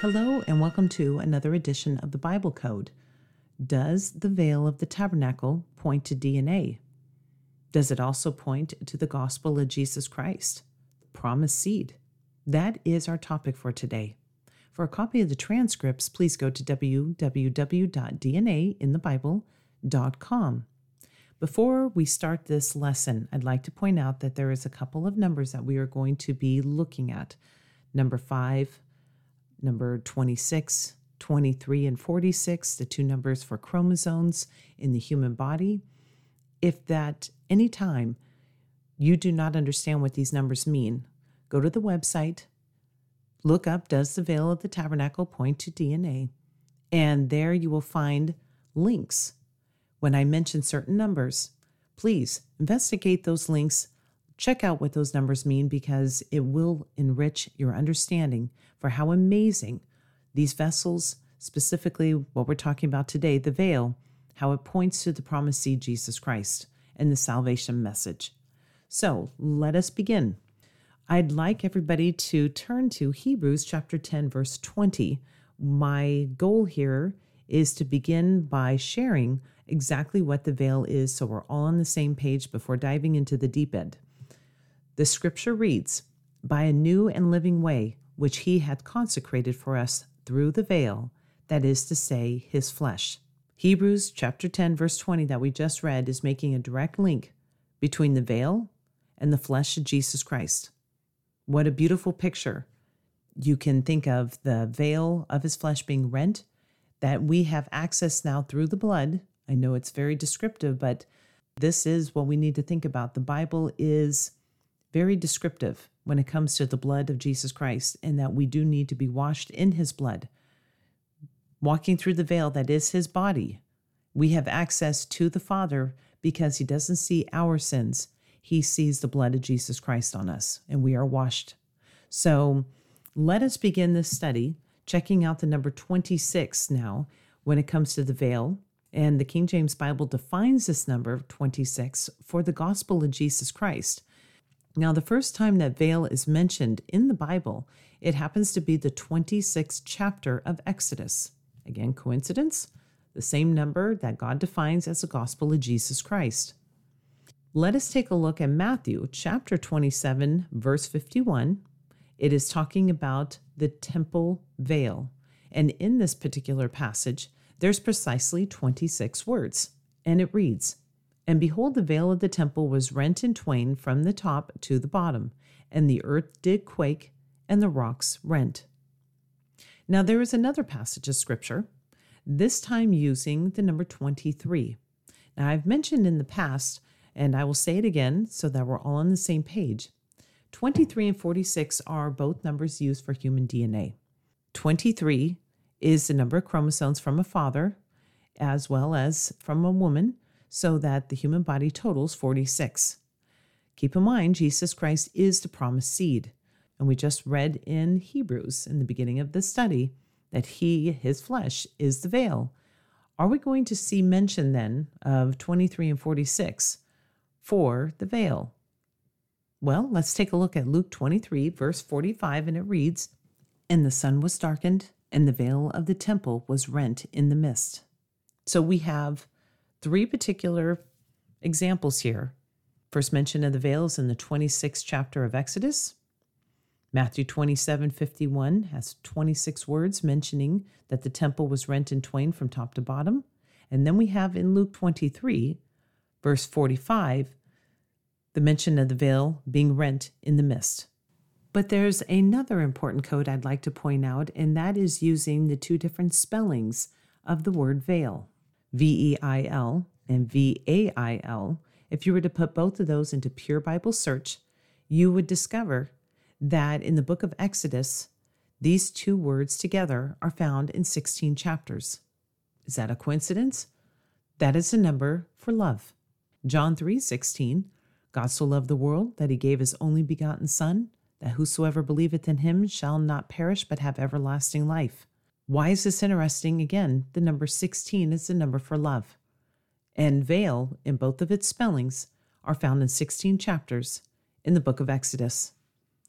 Hello, and welcome to another edition of the Bible Code. Does the veil of the tabernacle point to DNA? Does it also point to the gospel of Jesus Christ, the promised seed? That is our topic for today. For a copy of the transcripts, please go to www.dnainthebible.com. Before we start this lesson, I'd like to point out that there is a couple of numbers that we are going to be looking at. Number 5, number 26, 23, and 46, the two numbers for chromosomes in the human body. If that any time you do not understand what these numbers mean, go to the website, look up Does the Veil of the Tabernacle Point to DNA? And there you will find links. When I mention certain numbers, please investigate those links. Check out what those numbers mean because it will enrich your understanding for how amazing these vessels, specifically what we're talking about today, the veil, how it points to the promised seed, Jesus Christ, and the salvation message. So let us begin. I'd like everybody to turn to Hebrews chapter 10, verse 20. My goal here is to begin by sharing exactly what the veil is so we're all on the same page before diving into the deep end. The scripture reads, By a new and living way, which he hath consecrated for us through the veil, that is to say, his flesh. Hebrews chapter 10, verse 20, that we just read, is making a direct link between the veil and the flesh of Jesus Christ. What a beautiful picture. You can think of the veil of his flesh being rent, that we have access now through the blood. I know it's very descriptive, but this is what we need to think about. The Bible is very descriptive when it comes to the blood of Jesus Christ, and that we do need to be washed in his blood. Walking through the veil that is his body, we have access to the Father because he doesn't see our sins. He sees the blood of Jesus Christ on us, and we are washed. So let us begin this study checking out the number 26 now when it comes to the veil. And the King James Bible defines this number 26 for the gospel of Jesus Christ. Now, the first time that veil is mentioned in the Bible, it happens to be the 26th chapter of Exodus. Again, coincidence? The same number that God defines as the gospel of Jesus Christ. Let us take a look at Matthew chapter 27, verse 51. It is talking about the temple veil. And in this particular passage, there's precisely 26 words. And it reads, and behold, the veil of the temple was rent in twain from the top to the bottom, and the earth did quake, and the rocks rent. Now, there is another passage of scripture, this time using the number 23. Now, I've mentioned in the past, and I will say it again so that we're all on the same page. 23 and 46 are both numbers used for human DNA. 23 is the number of chromosomes from a father as well as from a woman, so that the human body totals 46. Keep in mind, Jesus Christ is the promised seed. And we just read in Hebrews in the beginning of the study that he, his flesh, is the veil. Are we going to see mention then of 23 and 46 for the veil? Well, let's take a look at Luke 23, verse 45, and it reads And the sun was darkened, and the veil of the temple was rent in the midst. So we have three particular examples here. First mention of the veils in the 26th chapter of Exodus. Matthew 27 51 has 26 words mentioning that the temple was rent in twain from top to bottom. And then we have in Luke 23, verse 45, the mention of the veil being rent in the midst. But there's another important code I'd like to point out, and that is using the two different spellings of the word veil. V E I L and V A I L, if you were to put both of those into pure Bible search, you would discover that in the book of Exodus, these two words together are found in 16 chapters. Is that a coincidence? That is a number for love. John 3 16, God so loved the world that he gave his only begotten Son, that whosoever believeth in him shall not perish but have everlasting life. Why is this interesting? Again, the number 16 is the number for love. And veil, in both of its spellings, are found in 16 chapters in the book of Exodus,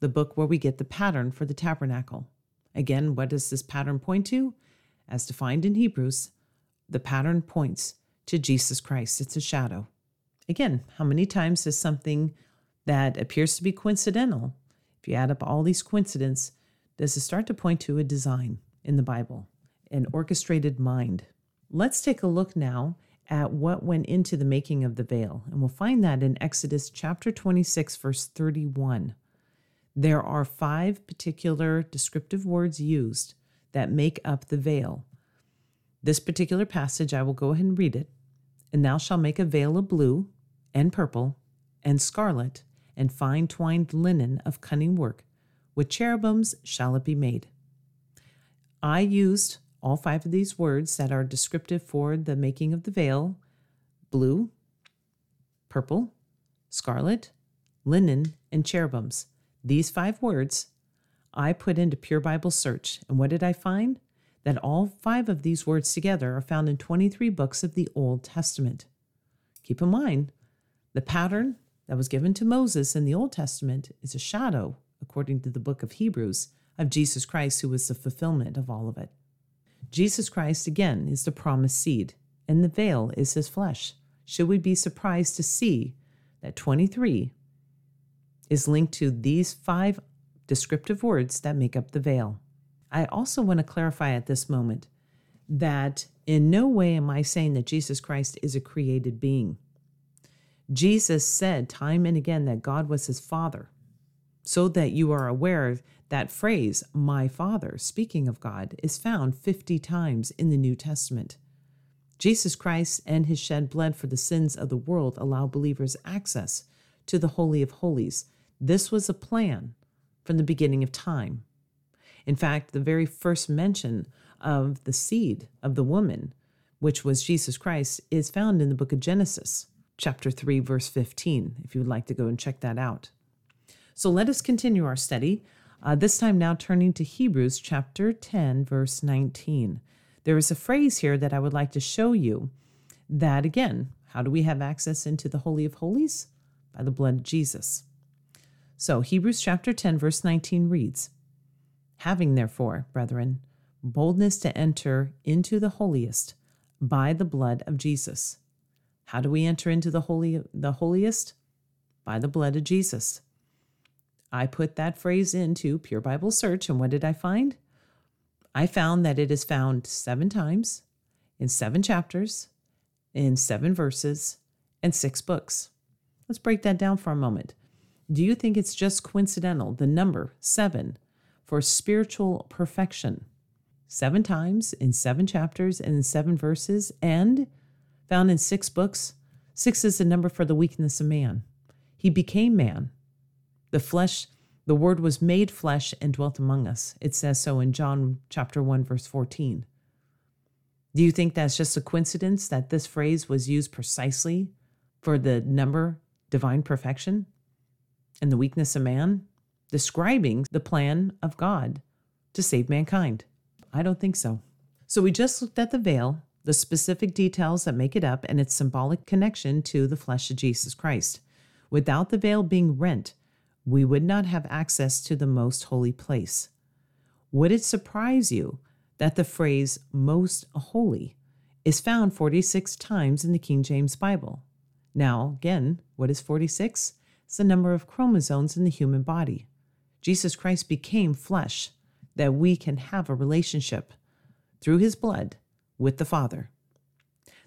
the book where we get the pattern for the tabernacle. Again, what does this pattern point to? As defined in Hebrews, the pattern points to Jesus Christ. It's a shadow. Again, how many times is something that appears to be coincidental? If you add up all these coincidences, does it start to point to a design in the Bible, an orchestrated mind? Let's take a look now at what went into the making of the veil, and we'll find that in Exodus chapter 26, verse 31. There are five particular descriptive words used that make up the veil. This particular passage, I will go ahead and read it. And thou shalt make a veil of blue, and purple, and scarlet, and fine twined linen of cunning work. With cherubims shall it be made. I used all five of these words that are descriptive for the making of the veil blue, purple, scarlet, linen, and cherubims. These five words I put into Pure Bible Search. And what did I find? That all five of these words together are found in 23 books of the Old Testament. Keep in mind, the pattern that was given to Moses in the Old Testament is a shadow, according to the book of Hebrews, of Jesus Christ, who was the fulfillment of all of it. Jesus Christ, again, is the promised seed, and the veil is his flesh. Should we be surprised to see that 23 is linked to these five descriptive words that make up the veil? I also want to clarify at this moment that in no way am I saying that Jesus Christ is a created being. Jesus said time and again that God was his Father, so that you are aware that phrase, my Father, speaking of God, is found 50 times in the New Testament. Jesus Christ and his shed blood for the sins of the world allow believers access to the Holy of Holies. This was a plan from the beginning of time. In fact, the very first mention of the seed of the woman, which was Jesus Christ, is found in the book of Genesis, chapter 3, verse 15, if you would like to go and check that out. So let us continue our study uh, this time now turning to Hebrews chapter 10, verse 19. There is a phrase here that I would like to show you that, again, how do we have access into the Holy of Holies? By the blood of Jesus. So, Hebrews chapter 10, verse 19 reads Having therefore, brethren, boldness to enter into the holiest by the blood of Jesus. How do we enter into the holy the holiest? By the blood of Jesus. I put that phrase into Pure Bible Search, and what did I find? I found that it is found seven times in seven chapters, in seven verses, and six books. Let's break that down for a moment. Do you think it's just coincidental, the number seven, for spiritual perfection? Seven times in seven chapters and in seven verses, and found in six books. Six is the number for the weakness of man. He became man the flesh, the word was made flesh and dwelt among us. It says so in John chapter 1 verse 14. Do you think that's just a coincidence that this phrase was used precisely for the number divine perfection and the weakness of man, describing the plan of God to save mankind? I don't think so. So we just looked at the veil, the specific details that make it up, and its symbolic connection to the flesh of Jesus Christ. Without the veil being rent, we would not have access to the most holy place. Would it surprise you that the phrase most holy is found 46 times in the King James Bible? Now, again, what is 46? It's the number of chromosomes in the human body. Jesus Christ became flesh that we can have a relationship through his blood with the Father.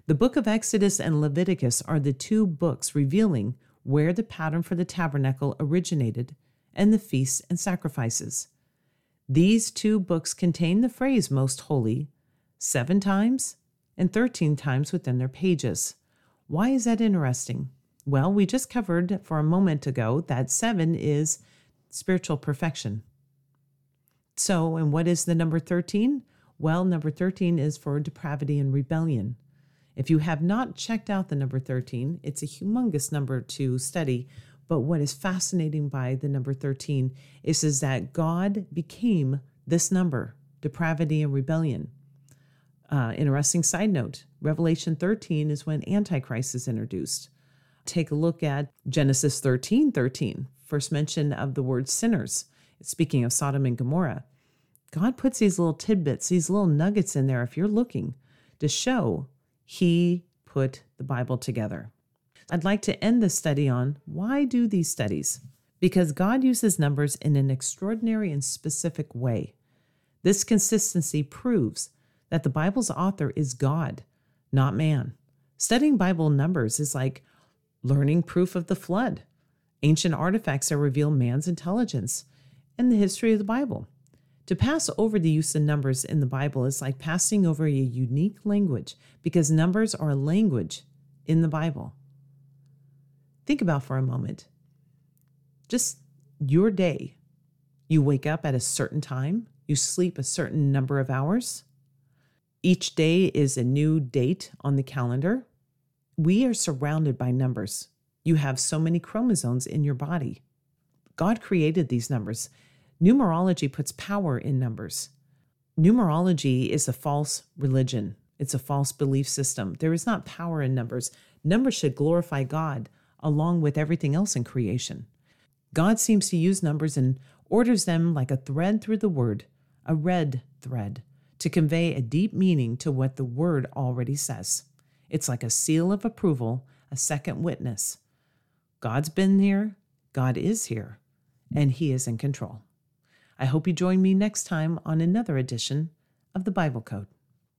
The book of Exodus and Leviticus are the two books revealing where the pattern for the tabernacle originated and the feasts and sacrifices. These two books contain the phrase most holy seven times and 13 times within their pages. Why is that interesting? Well, we just covered for a moment ago that seven is spiritual perfection. So, and what is the number 13? Well, number 13 is for depravity and rebellion. If you have not checked out the number 13, it's a humongous number to study. But what is fascinating by the number 13 is, is that God became this number, depravity and rebellion. Uh, interesting side note Revelation 13 is when Antichrist is introduced. Take a look at Genesis 13 13. first mention of the word sinners, speaking of Sodom and Gomorrah. God puts these little tidbits, these little nuggets in there, if you're looking, to show He put the Bible together. I'd like to end this study on why do these studies? Because God uses numbers in an extraordinary and specific way. This consistency proves that the Bible's author is God, not man. Studying Bible numbers is like learning proof of the flood, ancient artifacts that reveal man's intelligence, and the history of the Bible. To pass over the use of numbers in the Bible is like passing over a unique language because numbers are a language in the Bible. Think about for a moment just your day. You wake up at a certain time, you sleep a certain number of hours. Each day is a new date on the calendar. We are surrounded by numbers. You have so many chromosomes in your body. God created these numbers. Numerology puts power in numbers. Numerology is a false religion, it's a false belief system. There is not power in numbers. Numbers should glorify God along with everything else in creation. God seems to use numbers and orders them like a thread through the word, a red thread, to convey a deep meaning to what the word already says. It's like a seal of approval, a second witness. God's been here, God is here, and He is in control. I hope you join me next time on another edition of the Bible Code.